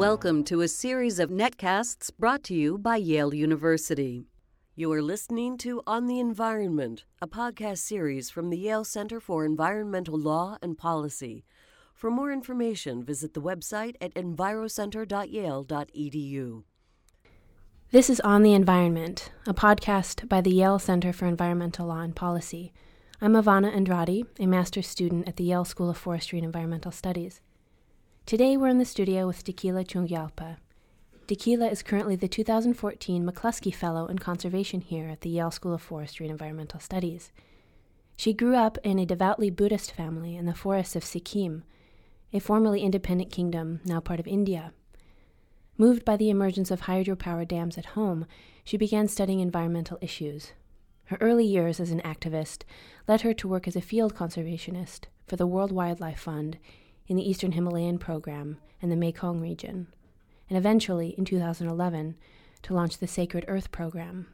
Welcome to a series of netcasts brought to you by Yale University. You are listening to On the Environment, a podcast series from the Yale Center for Environmental Law and Policy. For more information, visit the website at envirocenter.yale.edu. This is On the Environment, a podcast by the Yale Center for Environmental Law and Policy. I'm Ivana Andrade, a master's student at the Yale School of Forestry and Environmental Studies. Today we're in the studio with Dekila Chungyalpa. Dekila is currently the 2014 McCluskey Fellow in Conservation here at the Yale School of Forestry and Environmental Studies. She grew up in a devoutly Buddhist family in the forests of Sikkim, a formerly independent kingdom, now part of India. Moved by the emergence of hydropower dams at home, she began studying environmental issues. Her early years as an activist led her to work as a field conservationist for the World Wildlife Fund in the Eastern Himalayan Program and the Mekong region, and eventually, in 2011, to launch the Sacred Earth Program,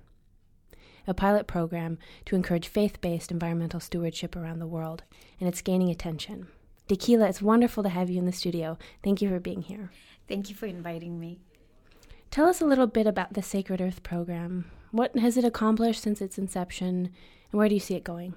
a pilot program to encourage faith based environmental stewardship around the world, and it's gaining attention. Dekila, it's wonderful to have you in the studio. Thank you for being here. Thank you for inviting me. Tell us a little bit about the Sacred Earth Program. What has it accomplished since its inception, and where do you see it going?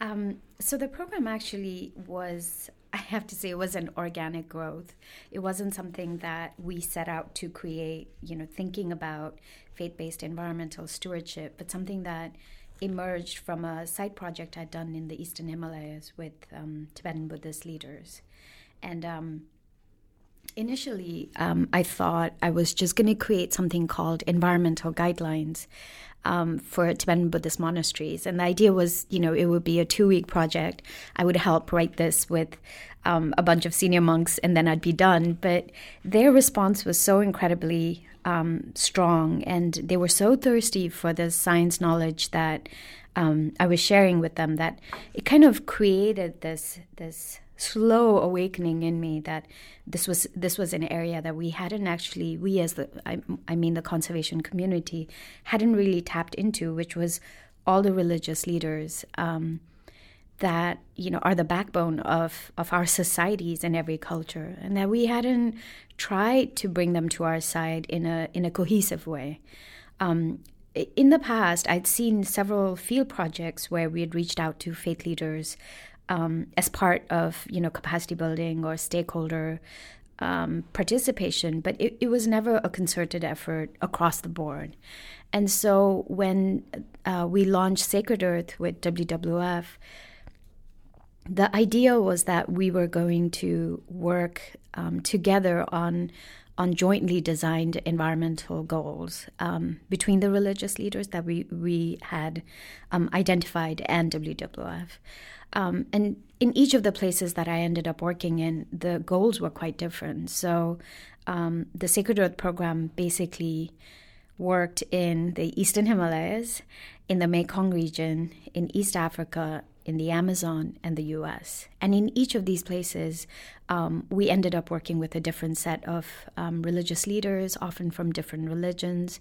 Um, so the program actually was I have to say it was an organic growth. It wasn't something that we set out to create, you know, thinking about faith based environmental stewardship, but something that emerged from a side project I'd done in the Eastern Himalayas with um, Tibetan Buddhist leaders. And um, initially, um, I thought I was just going to create something called environmental guidelines um, for Tibetan Buddhist monasteries. And the idea was, you know, it would be a two week project. I would help write this with um, a bunch of senior monks and then I'd be done. But their response was so incredibly um, strong and they were so thirsty for the science knowledge that um, I was sharing with them that it kind of created this, this slow awakening in me that this was this was an area that we hadn't actually we as the I, I mean the conservation community hadn't really tapped into which was all the religious leaders um, that you know are the backbone of of our societies and every culture and that we hadn't tried to bring them to our side in a in a cohesive way. Um, in the past, I'd seen several field projects where we had reached out to faith leaders um, as part of you know capacity building or stakeholder um, participation, but it, it, was never a concerted effort across the board. And so when uh, we launched Sacred Earth with WWF, the idea was that we were going to work um, together on on jointly designed environmental goals um, between the religious leaders that we we had um, identified and WWF. Um, and in each of the places that I ended up working in, the goals were quite different. So um, the Sacred Earth program basically worked in the Eastern Himalayas, in the Mekong region, in East Africa, in the Amazon, and the US. And in each of these places, um, we ended up working with a different set of um, religious leaders, often from different religions.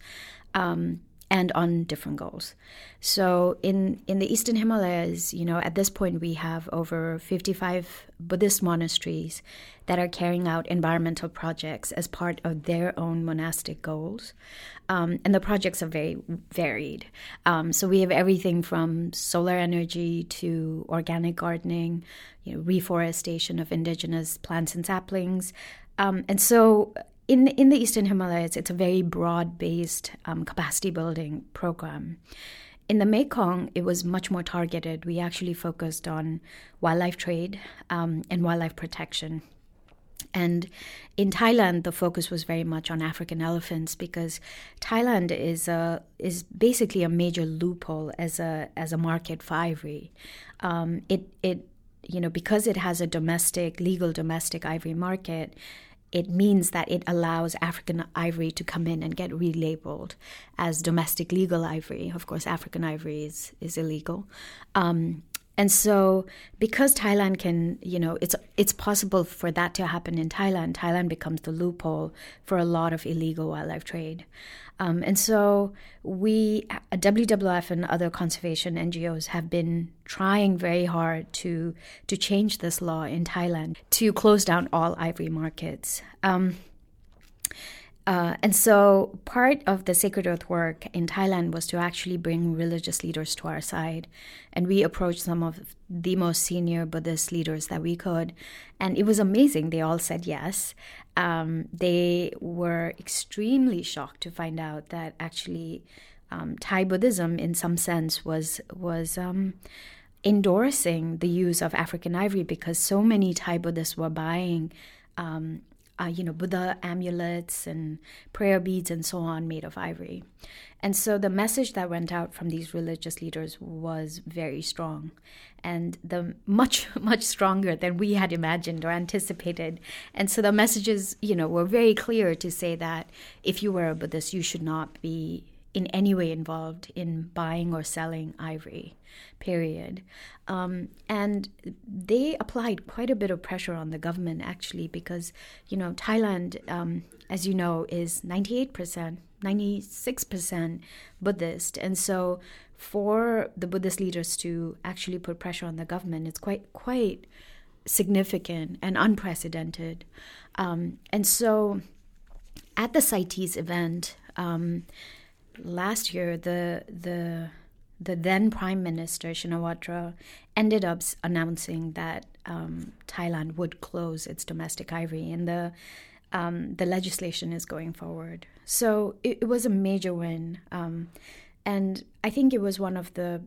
And on different goals. So in in the Eastern Himalayas, you know, at this point we have over 55 Buddhist monasteries that are carrying out environmental projects as part of their own monastic goals. Um, and the projects are very varied. Um, so we have everything from solar energy to organic gardening, you know, reforestation of indigenous plants and saplings. Um, and so in in the Eastern Himalayas, it's a very broad based um, capacity building program. In the Mekong, it was much more targeted. We actually focused on wildlife trade um, and wildlife protection. And in Thailand, the focus was very much on African elephants because Thailand is a is basically a major loophole as a as a market for ivory. Um, it it you know because it has a domestic legal domestic ivory market it means that it allows African ivory to come in and get relabeled as domestic legal ivory. Of course, African ivory is, is illegal. Um, and so, because Thailand can, you know, it's it's possible for that to happen in Thailand. Thailand becomes the loophole for a lot of illegal wildlife trade. Um, and so, we, WWF and other conservation NGOs, have been trying very hard to to change this law in Thailand to close down all ivory markets. Um, uh, and so part of the Sacred Earth work in Thailand was to actually bring religious leaders to our side. And we approached some of the most senior Buddhist leaders that we could. And it was amazing. They all said yes. Um, they were extremely shocked to find out that actually um, Thai Buddhism, in some sense, was was um, endorsing the use of African ivory because so many Thai Buddhists were buying um, uh, you know, Buddha amulets and prayer beads and so on made of ivory. And so the message that went out from these religious leaders was very strong and the much much stronger than we had imagined or anticipated. And so the messages, you know, were very clear to say that if you were a Buddhist, you should not be in any way involved in buying or selling ivory, period. Um, and they applied quite a bit of pressure on the government, actually, because, you know, Thailand, um, as you know, is 98%, 96% Buddhist. And so for the Buddhist leaders to actually put pressure on the government, it's quite, quite significant and unprecedented. Um, and so at the CITES event, um, last year, the the the then Prime Minister Shinawatra ended up announcing that um, Thailand would close its domestic ivory, and the um, the legislation is going forward. So it, it was a major win, um, and I think it was one of the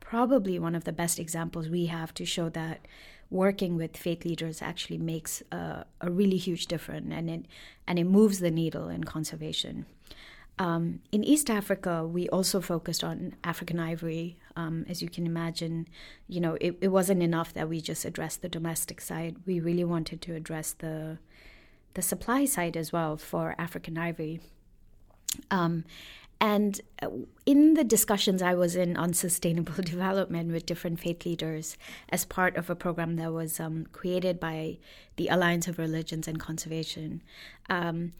probably one of the best examples we have to show that working with faith leaders actually makes a, a really huge difference, and it and it moves the needle in conservation. Um, in East Africa, we also focused on African ivory. Um, as you can imagine, you know, it, it wasn't enough that we just addressed the domestic side. We really wanted to address the the supply side as well for African ivory. Um, and uh, in the discussions I was in on sustainable development with different faith leaders as part of a program that was um, created by the Alliance of Religions and Conservation, um,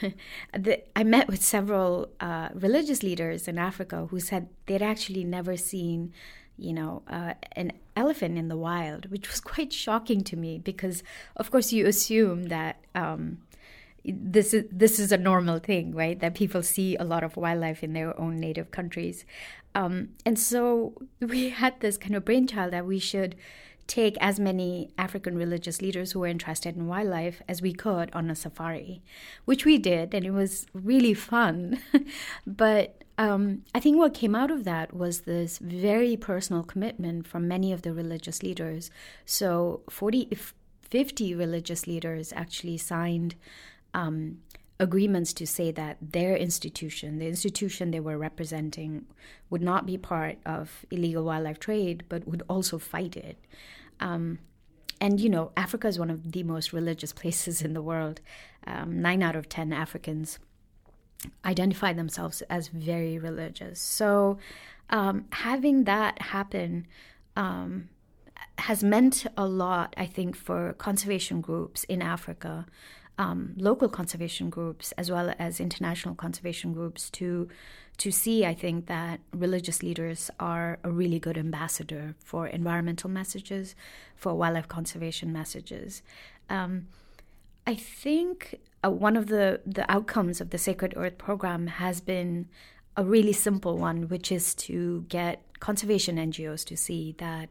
the, I met with several uh, religious leaders in Africa who said they'd actually never seen, you know, uh, an elephant in the wild, which was quite shocking to me because, of course, you assume that. Um, this is this is a normal thing, right? That people see a lot of wildlife in their own native countries, um, and so we had this kind of brainchild that we should take as many African religious leaders who were interested in wildlife as we could on a safari, which we did, and it was really fun. but um, I think what came out of that was this very personal commitment from many of the religious leaders. So 40, 50 religious leaders actually signed um, agreements to say that their institution, the institution they were representing, would not be part of illegal wildlife trade, but would also fight it. Um, and you know, Africa is one of the most religious places in the world. Um, nine out of ten Africans identify themselves as very religious. So, um, having that happen um, has meant a lot, I think, for conservation groups in Africa, um, local conservation groups as well as international conservation groups to to see, I think, that religious leaders are a really good ambassador for environmental messages, for wildlife conservation messages. Um, I think uh, one of the, the outcomes of the Sacred Earth program has been a really simple one, which is to get conservation NGOs to see that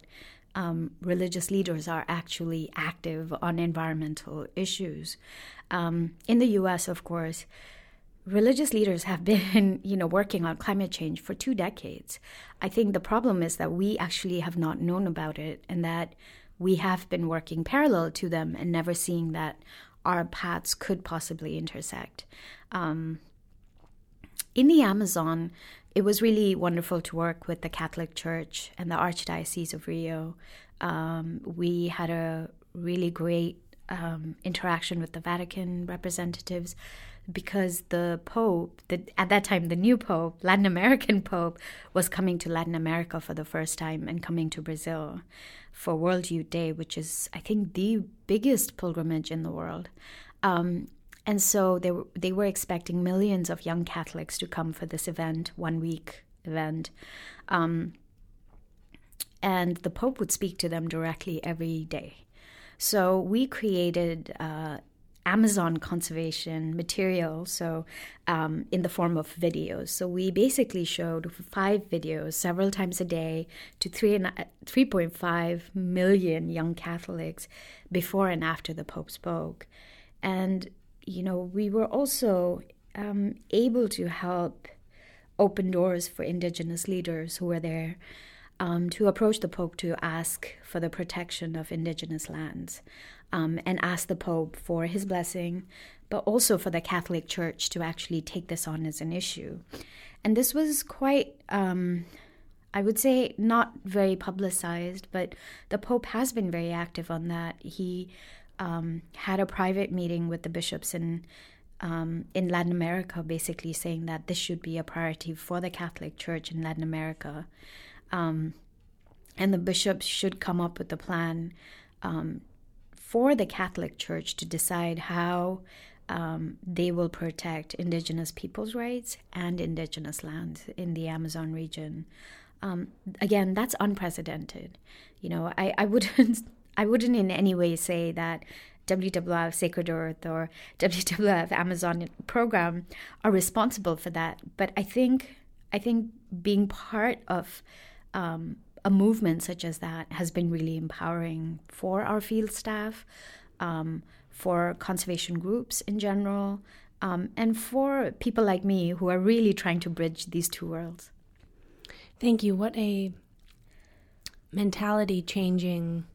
um, religious leaders are actually active on environmental issues. Um, in the US, of course, religious leaders have been, you know, working on climate change for two decades. I think the problem is that we actually have not known about it and that we have been working parallel to them and never seeing that our paths could possibly intersect. Um, in the Amazon, it was really wonderful to work with the Catholic Church and the Archdiocese of Rio. Um, we had a really great um, interaction with the Vatican representatives because the Pope, the, at that time, the new Pope, Latin American Pope, was coming to Latin America for the first time and coming to Brazil for World Youth Day, which is, I think, the biggest pilgrimage in the world. Um, and so they were, they were expecting millions of young Catholics to come for this event, one week event. Um, and the Pope would speak to them directly every day. So we created uh, Amazon conservation material, so um, in the form of videos. So we basically showed five videos several times a day to three and 3.5 million young Catholics before and after the Pope spoke, and you know we were also um, able to help open doors for Indigenous leaders who were there um, to approach the Pope to ask for the protection of indigenous lands um, and ask the Pope for his blessing, but also for the Catholic Church to actually take this on as an issue. And this was quite, um, I would say, not very publicized, but the Pope has been very active on that. He um, had a private meeting with the bishops in. Um, in Latin America, basically saying that this should be a priority for the Catholic Church in Latin America. Um, and the bishops should come up with a plan um, for the Catholic Church to decide how um, they will protect indigenous peoples' rights and indigenous lands in the Amazon region. Um, again, that's unprecedented. You know, I, I wouldn't I wouldn't in any way say that WWF Sacred Earth or WWF Amazon program are responsible for that. But I think I think being part of um, a movement such as that has been really empowering for our field staff, um, for conservation groups in general, um, and for people like me who are really trying to bridge these two worlds. Thank you. What a mentality changing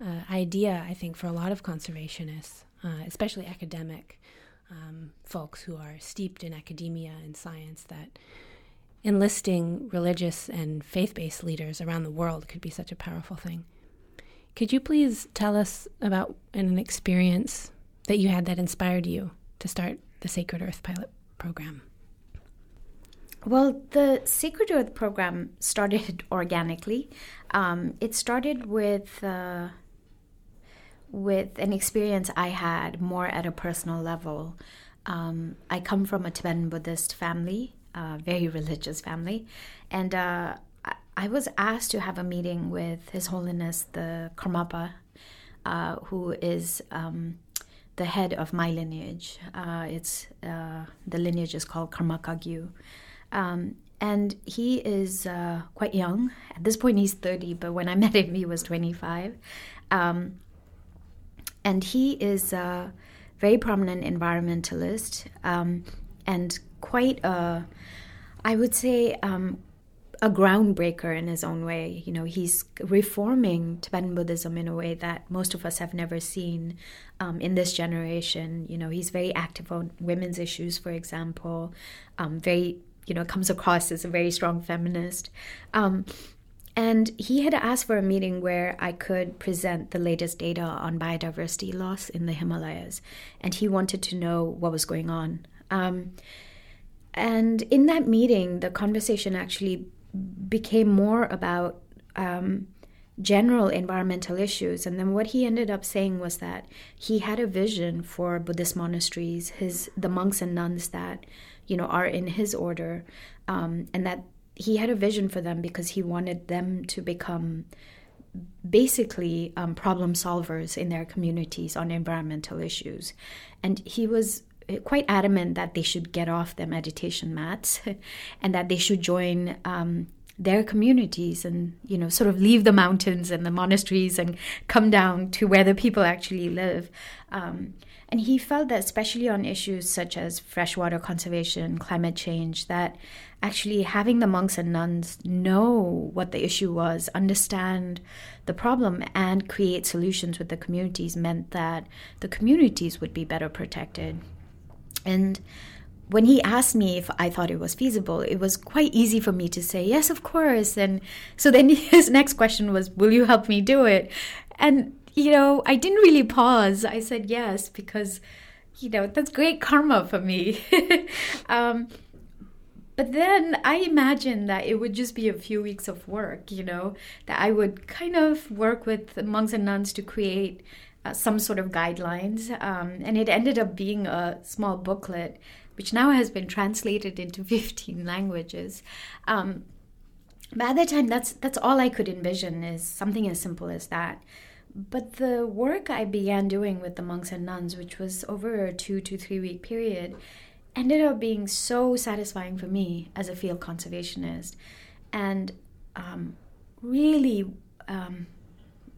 uh, idea, I think, for a lot of conservationists, uh, especially academic um, folks who are steeped in academia and science, that enlisting religious and faith based leaders around the world could be such a powerful thing. Could you please tell us about an experience that you had that inspired you to start the Sacred Earth pilot program? Well, the Sacred Earth program started organically. Um, it started with uh, with an experience I had more at a personal level. Um, I come from a Tibetan Buddhist family, very religious family, and uh, I was asked to have a meeting with His Holiness the Karmapa, uh, who is um, the head of my lineage. Uh, it's uh, the lineage is called Karma Kagyu. Um, and he is uh, quite young. At this point, he's 30, but when I met him, he was 25. Um, and he is a very prominent environmentalist um, and quite a I would say um, a groundbreaker in his own way. You know, he's reforming Tibetan Buddhism in a way that most of us have never seen um, in this generation. You know, he's very active on women's issues, for example. Um, very, you know, comes across as a very strong feminist. Um, and he had asked for a meeting where I could present the latest data on biodiversity loss in the Himalayas, and he wanted to know what was going on. And in that meeting, the conversation actually became more about um, general environmental issues. And then what he ended up saying was that he had a vision for Buddhist monasteries, his the monks and nuns that you know are in his order, um, and that he had a vision for them because he wanted them to become basically um, problem solvers in their communities on environmental issues. And he was quite adamant that they should get off their meditation mats and that they should join um, their communities and you know sort of leave the mountains and the monasteries and come down to where the people actually live. Um, and he felt that especially on issues such as freshwater conservation climate change that actually having the monks and nuns know what the issue was understand the problem and create solutions with the communities meant that the communities would be better protected and when he asked me if I thought it was feasible, it was quite easy for me to say, yes, of course. And so then his next question was, will you help me do it? And, you know, I didn't really pause. I said yes, because, you know, that's great karma for me. um, but then I imagined that it would just be a few weeks of work, you know, that I would kind of work with monks and nuns to create uh, some sort of guidelines. Um, and it ended up being a small booklet, which now has been translated into 15 languages. Um, but at the time, that's that's all I could envision is something as simple as that. but the work I began doing with the monks and nuns, which was over a two to three week period, ended up being so satisfying for me as a field conservationist and um, really um,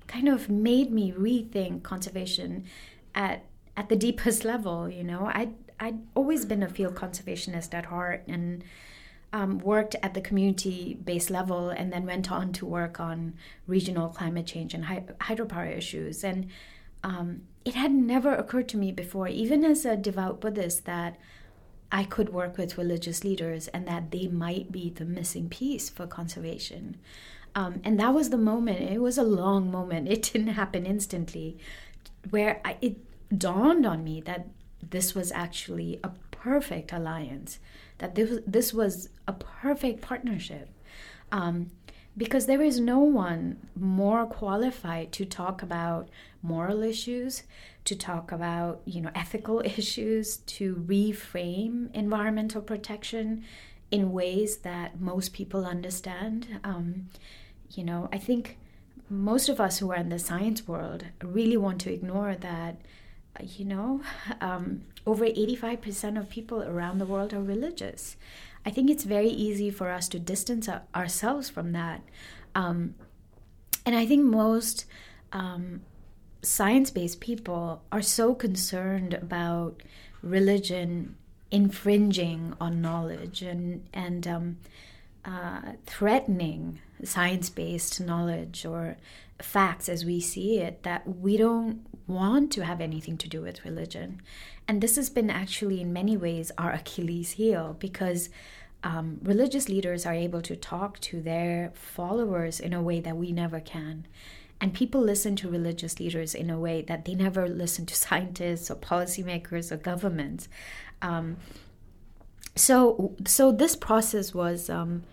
kind of made me rethink conservation at at the deepest level you know i I'd always been a field conservationist at heart and um, worked at the community based level and then went on to work on regional climate change and hy- hydropower issues. And um, it had never occurred to me before, even as a devout Buddhist, that I could work with religious leaders and that they might be the missing piece for conservation. Um, and that was the moment, it was a long moment, it didn't happen instantly, where I, it dawned on me that this was actually a perfect alliance, that this, this was a perfect partnership. Um, because there is no one more qualified to talk about moral issues, to talk about you know ethical issues, to reframe environmental protection in ways that most people understand. Um, you know, I think most of us who are in the science world really want to ignore that you know, um, over 85% of people around the world are religious. I think it's very easy for us to distance ourselves from that. Um, and I think most um, science based people are so concerned about religion infringing on knowledge and, and um, uh, threatening science based knowledge or facts as we see it that we don't want to have anything to do with religion. And this has been actually, in many ways, our Achilles heel because um, religious leaders are able to talk to their followers in a way that we never can. And people listen to religious leaders in a way that they never listen to scientists or policymakers or governments. Um, so, so this process was um,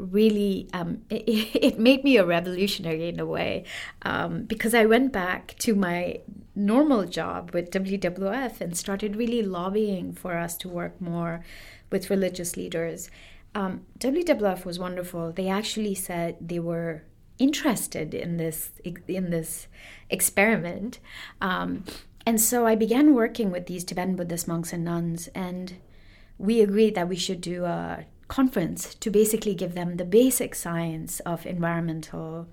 really um, it, it, made me a revolutionary in a way um, because I went back to my normal job with WWF and started really lobbying for us to work more with religious leaders. Um, WWF was wonderful. They actually said they were interested in this in this experiment, um, and so I began working with these Tibetan Buddhist monks and nuns, and we agreed that we should do a conference to basically give them the basic science of environmental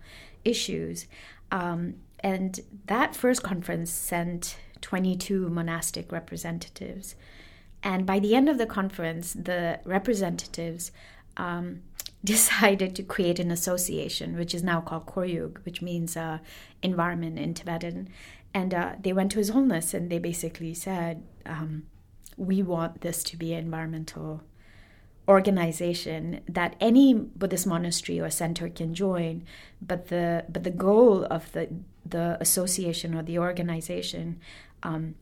issues. Um, and that first conference sent 22 monastic representatives. And by the end of the conference, the representatives um, decided to create an association, which is now called Khoryug, which means uh, environment in Tibetan. And uh, they went to His Holiness and they basically said, um, We want this to be environmental organization that any Buddhist monastery or center can join, but the but the goal of the the association or the organization um,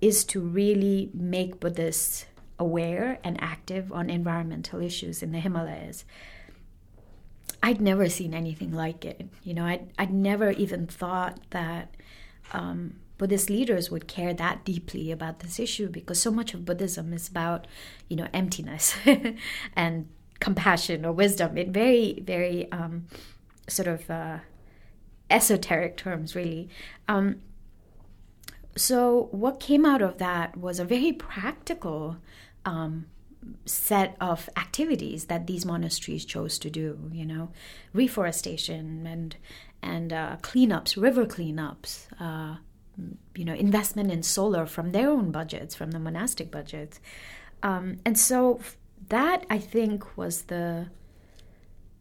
is to really make Buddhists aware and active on environmental issues in the Himalayas. I'd never seen anything like it. You know, I'd, I'd never even thought that um, Buddhist leaders would care that deeply about this issue because so much of Buddhism is about, you know, emptiness and compassion or wisdom in very, very um, sort of uh, esoteric terms, really. Um, so, what came out of that was a very practical um, set of activities that these monasteries chose to do. You know, reforestation and and uh, cleanups, river cleanups. Uh, you know investment in solar from their own budgets from the monastic budgets. Um, and so that i think was the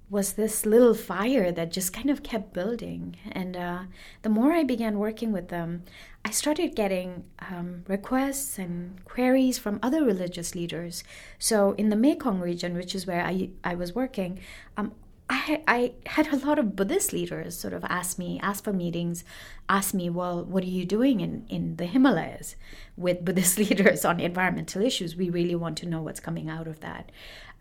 was this little fire that just kind of kept building. And uh, the more i began working with them i started getting um, requests and queries from other religious leaders. So in the mekong region which is where i, I was working um, I, I had a lot of Buddhist leaders sort of ask me, ask for meetings, ask me, well, what are you doing in, in the Himalayas with Buddhist leaders on environmental issues? We really want to know what's coming out of that.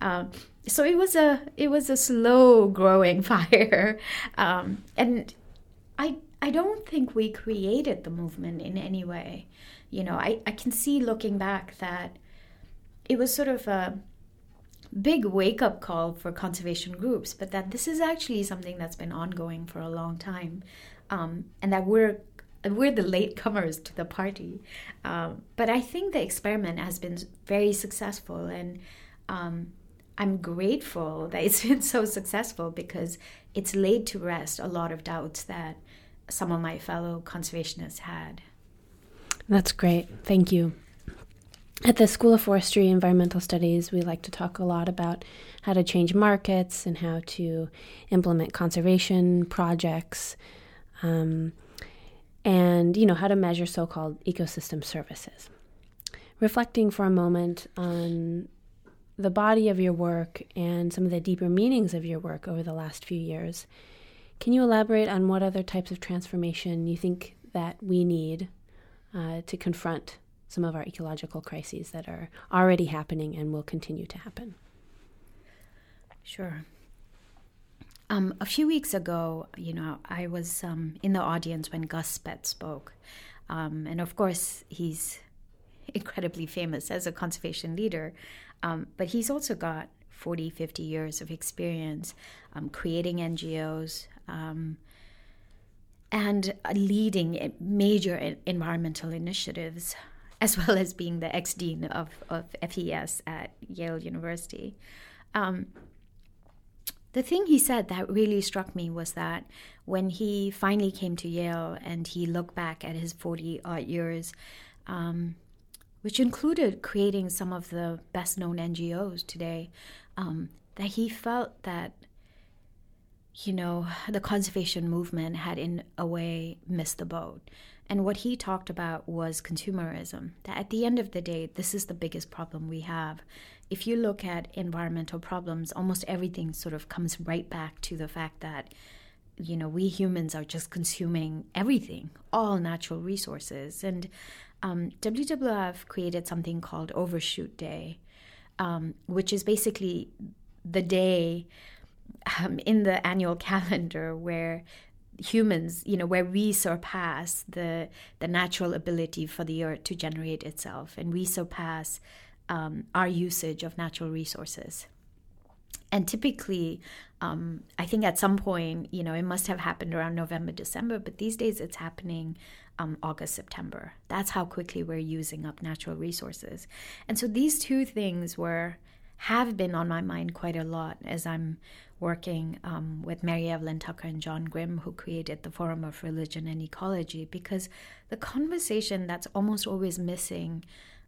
Um, so it was a it was a slow growing fire, um, and I I don't think we created the movement in any way. You know, I, I can see looking back that it was sort of a big wake up call for conservation groups, but that this is actually something that's been ongoing for a long time, um, and that we're we're the latecomers to the party. Um, but I think the experiment has been very successful, and um, I'm grateful that it's been so successful because it's laid to rest a lot of doubts that some of my fellow conservationists had. That's great. Thank you. At the School of Forestry Environmental Studies, we like to talk a lot about how to change markets and how to implement conservation projects, um, and you know how to measure so-called ecosystem services. Reflecting for a moment on the body of your work and some of the deeper meanings of your work over the last few years, can you elaborate on what other types of transformation you think that we need uh, to confront some of our ecological crises that are already happening and will continue to happen? Sure. Um, a few weeks ago, you know, I was um, in the audience when Gus Speth spoke. Um, and of course, he's incredibly famous as a conservation leader, um, but he's also got 40, 50 years of experience um, creating NGOs, um, and leading major environmental initiatives, as well as being the ex dean of, of FES at Yale University. Um, the thing he said that really struck me was that when he finally came to Yale and he looked back at his 40 odd years, um, which included creating some of the best known NGOs today, um, that he felt that you know, the conservation movement had in a way missed the boat. And what he talked about was consumerism. That at the end of the day, this is the biggest problem we have. If you look at environmental problems, almost everything sort of comes right back to the fact that, you know, we humans are just consuming everything, all natural resources. And um, WWF created something called Overshoot Day, um, which is basically the day um, in the annual calendar where humans you know where we surpass the the natural ability for the earth to generate itself and we surpass um, our usage of natural resources. And typically um, i think at some point you know it must have happened around november december but these days it's happening um, august september. That's how quickly we're using up natural resources. And so these two things were have been on my mind quite a lot as i'm working um, with Mary Evelyn Tucker and John Grim, who created the Forum of Religion and Ecology, because the conversation that's almost always missing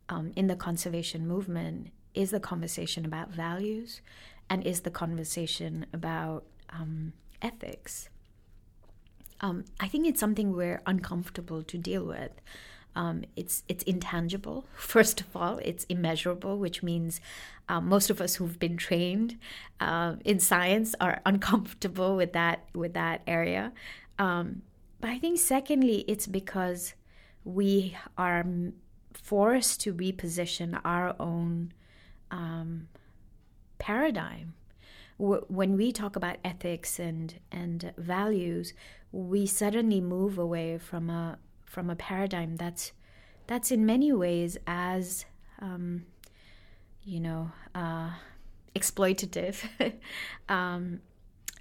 um, in the conservation movement is the conversation about values and is the conversation about um, ethics. Um, I think it's something we're uncomfortable to deal with. Um, it's it's intangible. First of all, it's immeasurable, which means um, most of us who've been trained uh, in science are uncomfortable with that with that area. Um, but I think secondly, it's because we are forced to reposition our own um, paradigm. when we talk about ethics and and values, we suddenly move away from a from a paradigm that's that's in many ways as um, you know uh, exploitative um,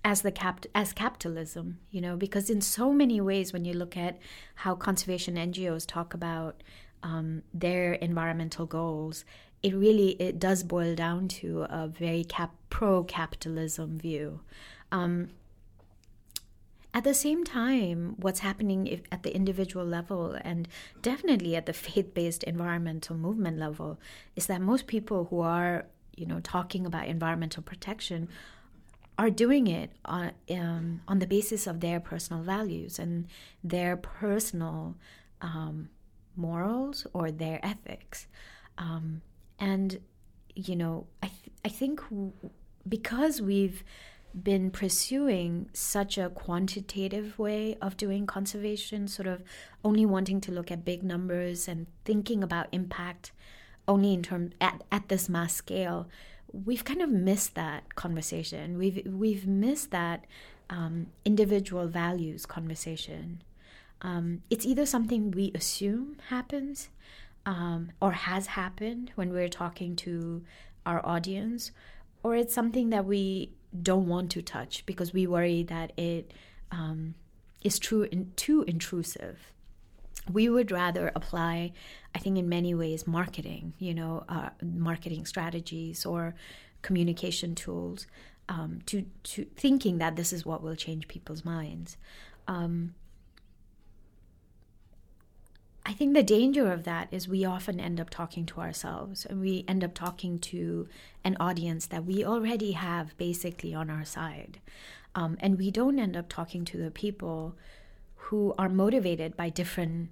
as the cap as capitalism you know because in so many ways when you look at how conservation NGOs talk about um, their environmental goals it really it does boil down to a very cap pro capitalism view. Um, at the same time, what's happening at the individual level and definitely at the faith based environmental movement level is that most people who are, you know, talking about environmental protection are doing it on, um, on the basis of their personal values and their personal um, morals or their ethics. Um, and, you know, I, th- I think because we've been pursuing such a quantitative way of doing conservation, sort of only wanting to look at big numbers and thinking about impact only in terms at, at this mass scale, we've kind of missed that conversation. We've we've missed that um, individual values conversation. Um, it's either something we assume happens um, or has happened when we're talking to our audience, or it's something that we don't want to touch because we worry that it um, is true in, too intrusive. We would rather apply, I think, in many ways, marketing, you know, uh, marketing strategies or communication tools um, to, to thinking that this is what will change people's minds. Um, I think the danger of that is we often end up talking to ourselves and we end up talking to an audience that we already have basically on our side. Um, and we don't end up talking to the people who are motivated by different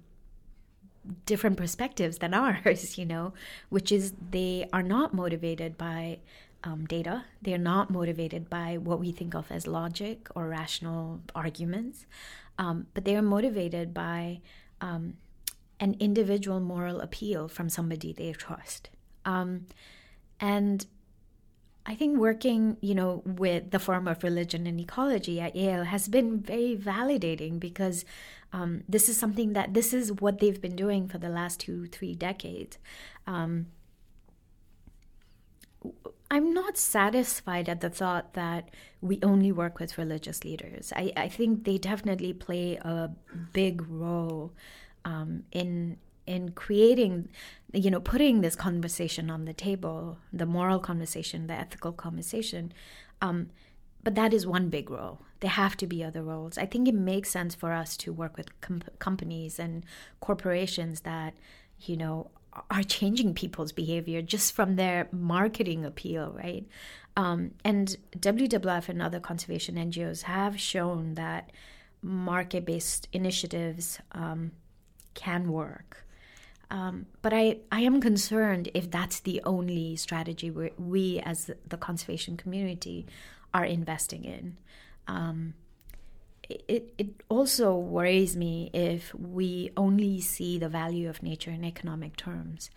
different perspectives than ours you know which is they are not motivated by um, data they're not motivated by what we think of as logic or rational arguments um, but they are motivated by um, an individual moral appeal from somebody they trust um, and I think working, you know, with the Forum of Religion and Ecology at Yale has been very validating because um, this is something that this is what they've been doing for the last two, three decades. Um, I'm not satisfied at the thought that we only work with religious leaders. I, I think they definitely play a big role um, in in creating you know putting this conversation on the table the moral conversation the ethical conversation um, but that is one big role. There have to be other roles. I think it makes sense for us to work with com- companies and corporations that you know are changing people's behavior just from their marketing appeal right? Um, and wwf and other conservation ngos have shown that market-based initiatives um, can work um, but I, I am concerned if that's the only strategy we, we as the conservation community are investing in. Um, it, it also worries me if we only see the value of nature in economic terms.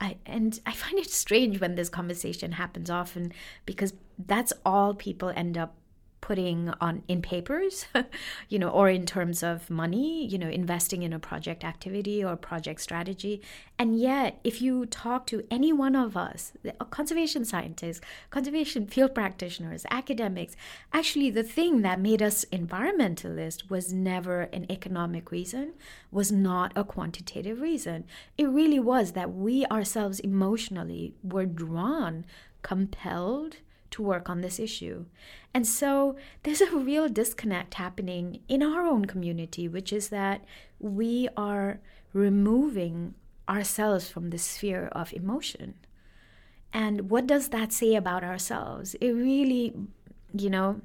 I, and I find it strange when this conversation happens often because that's all people end up putting on in papers you know or in terms of money you know investing in a project activity or project strategy. And yet if you talk to any one of us conservation scientists conservation field practitioners academics actually the thing that made us environmentalists was never an economic reason was not a quantitative reason. It really was that we ourselves emotionally were drawn compelled to work on this issue. And so there's a real disconnect happening in our own community, which is that we are removing ourselves from the sphere of emotion. And what does that say about ourselves? It really, you know,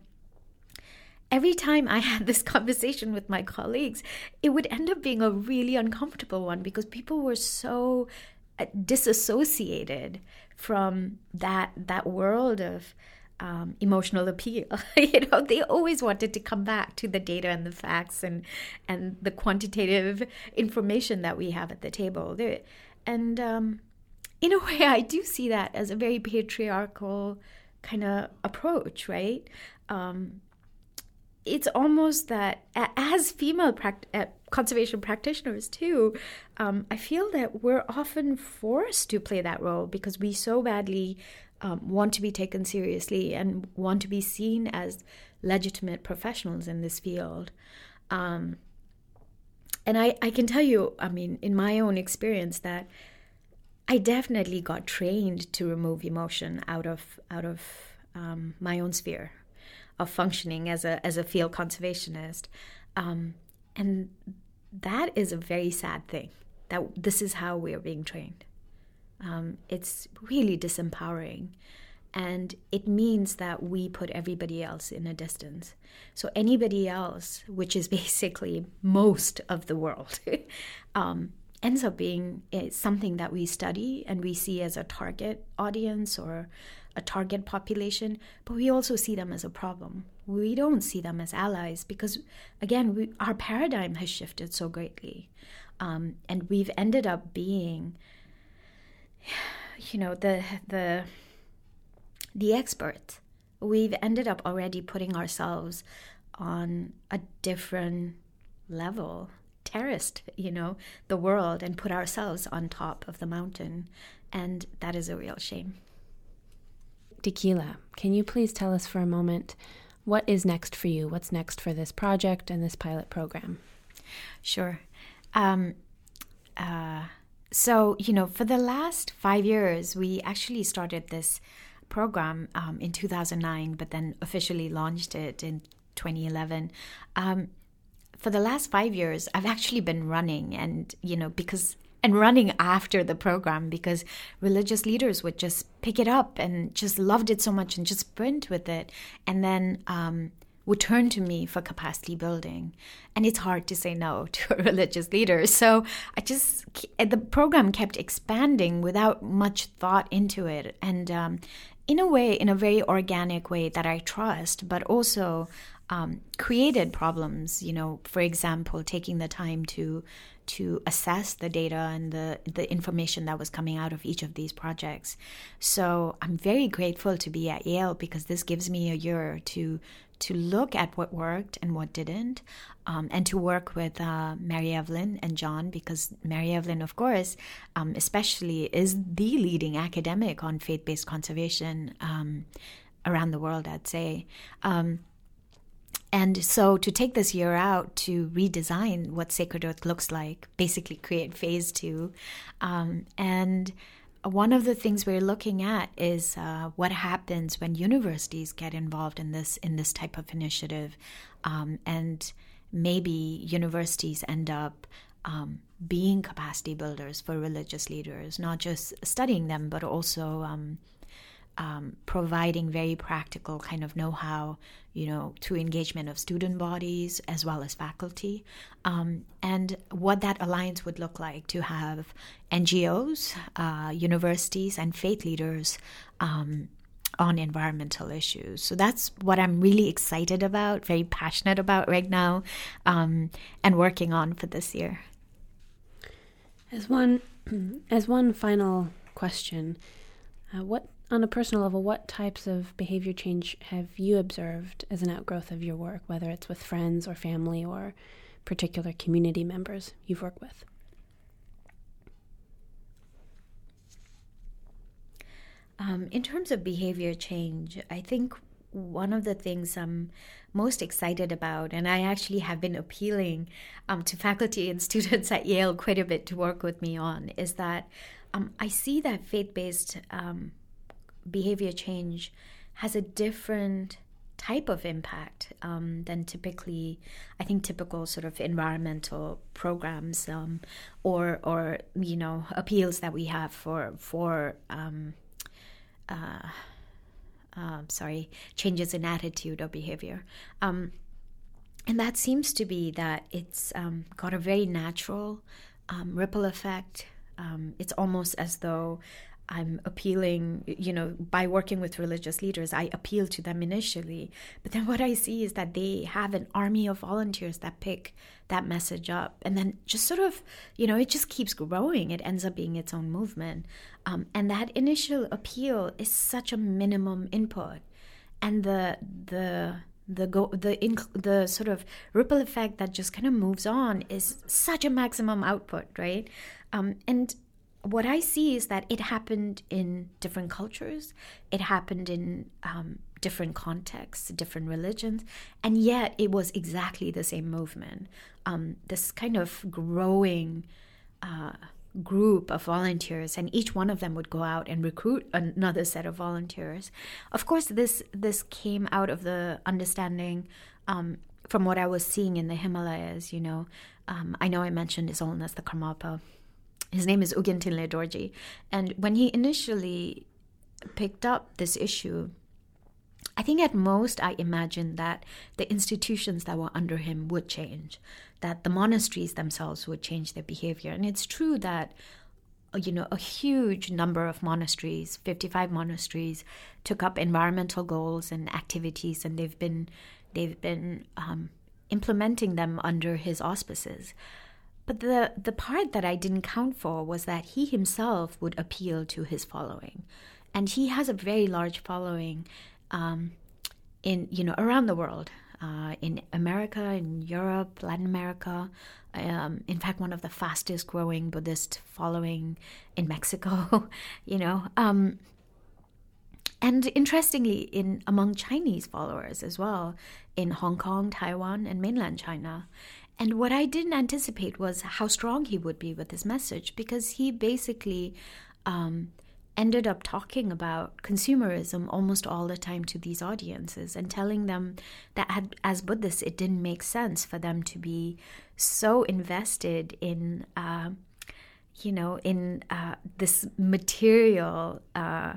every time I had this conversation with my colleagues, it would end up being a really uncomfortable one because people were so disassociated from that that world of um, emotional appeal. you know, they always wanted to come back to the data and the facts and and the quantitative information that we have at the table. There, and um, in a way, I do see that as a very patriarchal kind of approach, right? Um, it's almost that as female pract- uh, conservation practitioners too um, i feel that we're often forced to play that role because we so badly um, want to be taken seriously and want to be seen as legitimate professionals in this field. Um, and I, I can tell you i mean in my own experience that i definitely got trained to remove emotion out of out of um, my own sphere of functioning as a as a field conservationist, um, and that is a very sad thing. That this is how we are being trained. Um, it's really disempowering. And it means that we put everybody else in a distance. So, anybody else, which is basically most of the world, um, ends up being eh, something that we study and we see as a target audience or a target population, but we also see them as a problem. We don't see them as allies because, again, we, our paradigm has shifted so greatly. Um, and we've ended up being, you know, the, the, the expert. We've ended up already putting ourselves on a different level terraced, you know, the world and put ourselves on top of the mountain. And that is a real shame. Dekila, can you please tell us for a moment what is next for you? What's next for this project and this pilot program? Sure. Um, uh, so, you know, for the last five years, we actually started this program um, in 2009, but then officially launched it in 2011. Um, for the last five years, I've actually been running, and you know, because and running after the program because religious leaders would just pick it up and just loved it so much and just sprint with it, and then um, would turn to me for capacity building. And it's hard to say no to a religious leader. So I just, the program kept expanding without much thought into it. And um, in a way, in a very organic way that I trust, but also um, created problems. You know, for example, taking the time to to assess the data and the the information that was coming out of each of these projects. So I'm very grateful to be at Yale because this gives me a year to to look at what worked and what didn't, um, and to work with uh, Mary Evelyn and John because Mary Evelyn, of course, um, especially is the leading academic on faith based conservation um, around the world. I'd say. Um, and so to take this year out to redesign what Sacred Earth looks like, basically create phase two. Um, and one of the things we're looking at is uh, what happens when universities get involved in this in this type of initiative, um, and maybe universities end up um, being capacity builders for religious leaders, not just studying them, but also um, providing very practical kind of know-how, you know, through engagement of student bodies as well as faculty, um, and what that alliance would look like to have NGOs, uh, universities, and faith leaders. Um, on environmental issues. So that's what I'm really excited about, very passionate about right now, um, and working on for this year. As one, as one final question, uh, what on a personal level, what types of behavior change have you observed as an outgrowth of your work, whether it's with friends or family or particular community members you've worked with? Um, in terms of behavior change, I think one of the things I'm most excited about, and I actually have been appealing um, to faculty and students at Yale quite a bit to work with me on, is that um, I see that faith based um, behavior change has a different type of impact um, than typically, I think, typical sort of environmental programs um, or or you know appeals that we have for for um, uh, uh, sorry changes in attitude or behavior. Um, and that seems to be that it's um, got a very natural ripple effect. it's almost as though I'm appealing, you know, by working with religious leaders, I appeal to them initially. But then what I see is that they have an army of volunteers that pick that message up. And then just sort of, you know, it just keeps growing. It ends up being its own movement. Um, and that initial appeal is such a minimum input. And the, the, the go the inc- the sort of ripple effect that just kind of moves on is such a maximum output right um, and what I see is that it happened in different cultures, it happened in um, different contexts, different religions, and yet it was exactly the same movement. Um, this kind of growing uh, group of volunteers, and each one of them would go out and recruit another set of volunteers. Of course, this this came out of the understanding um, from what I was seeing in the Himalayas. You know, um, I know I mentioned His Holiness the Karmapa his name is Ogyen Trinley Dorje. And when he initially picked up this issue, I think at most I imagined that the institutions that were under him would change, that the monasteries themselves would change their behavior. And it's true that you know a huge number of monasteries 55 monasteries took up environmental goals and activities and they've been they've been um, implementing them under his auspices but the, the part that I didn't count for was that he himself would appeal to his following. And he has a very large following um, in, you know, around the world. Uh, in America, in Europe, Latin America. Um, in fact, one of the fastest growing Buddhist following in Mexico, you know. Um, and interestingly, in among Chinese followers as well, in Hong Kong, Taiwan, and mainland China. And what I didn't anticipate was how strong he would be with his message because he basically um, ended up talking about consumerism almost all the time to these audiences and telling them that had, as Buddhists, it didn't make sense for them to be so invested in, uh, you know, in uh, this material. Uh,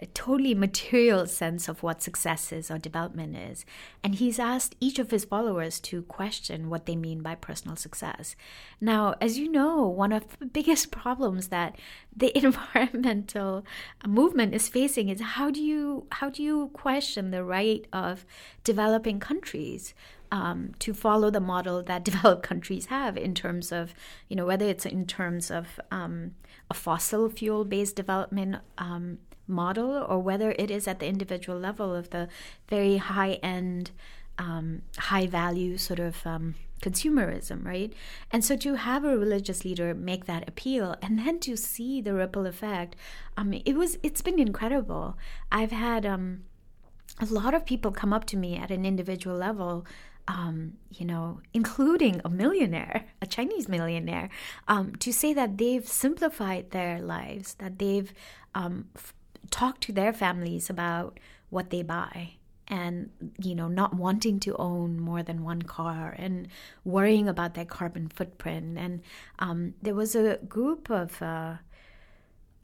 a totally material sense of what success is or development is. And he's asked each of his followers to question what they mean by personal success. Now, as you know, one of the biggest problems that the environmental movement is facing is how do you how do you question the right of developing countries um, to follow the model that developed countries have in terms of, you know, whether it's in terms of um, a fossil fuel based development um, model or whether it is at the individual level of the very high end, um, high value sort of um, consumerism, right? And so to have a religious leader make that appeal and then to see the ripple effect, um, it was it's been incredible. I've had um, a lot of people come up to me at an individual level um, you know, including a millionaire, a Chinese millionaire, um, to say that they've simplified their lives, that they've um, f- talk to their families about what they buy and you know not wanting to own more than one car and worrying about their carbon footprint. And um, there was a group of uh,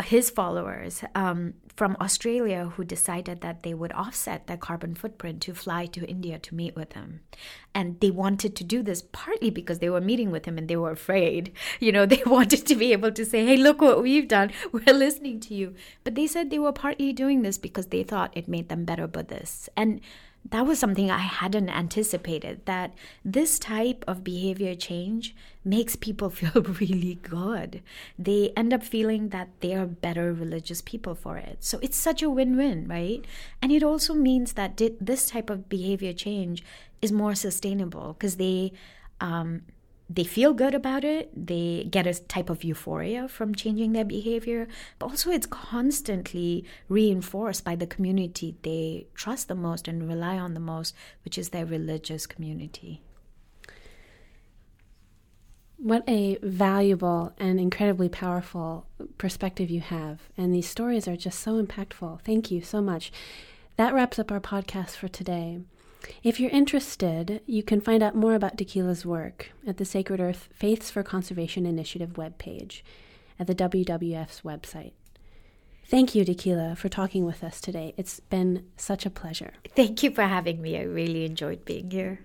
his followers um, from Australia who decided that they would offset their carbon footprint to fly to India to meet with him. And they wanted to do this partly because they were meeting with him and they were afraid. You know, they wanted to be able to say, hey, look what we've done. We're listening to you. But they said they were partly doing this because they thought it made them better Buddhists. And that was something I hadn't anticipated that this type of behavior change makes people feel really good. They end up feeling that they are better religious people for it. So it's such a win win, right? And it also means that this type of behavior change is more sustainable because they, um, they feel good about it. They get a type of euphoria from changing their behavior, but also it's constantly reinforced by the community they trust the most and rely on the most, which is their religious community. What a valuable and incredibly powerful perspective you have. And these stories are just so impactful. Thank you so much. That wraps up our podcast for today. If you're interested, you can find out more about Dekila's work at the Sacred Earth Faiths for Conservation Initiative webpage at the WWF's website. Thank you, Dekila, for talking with us today. It's been such a pleasure. Thank you for having me. I really enjoyed being here.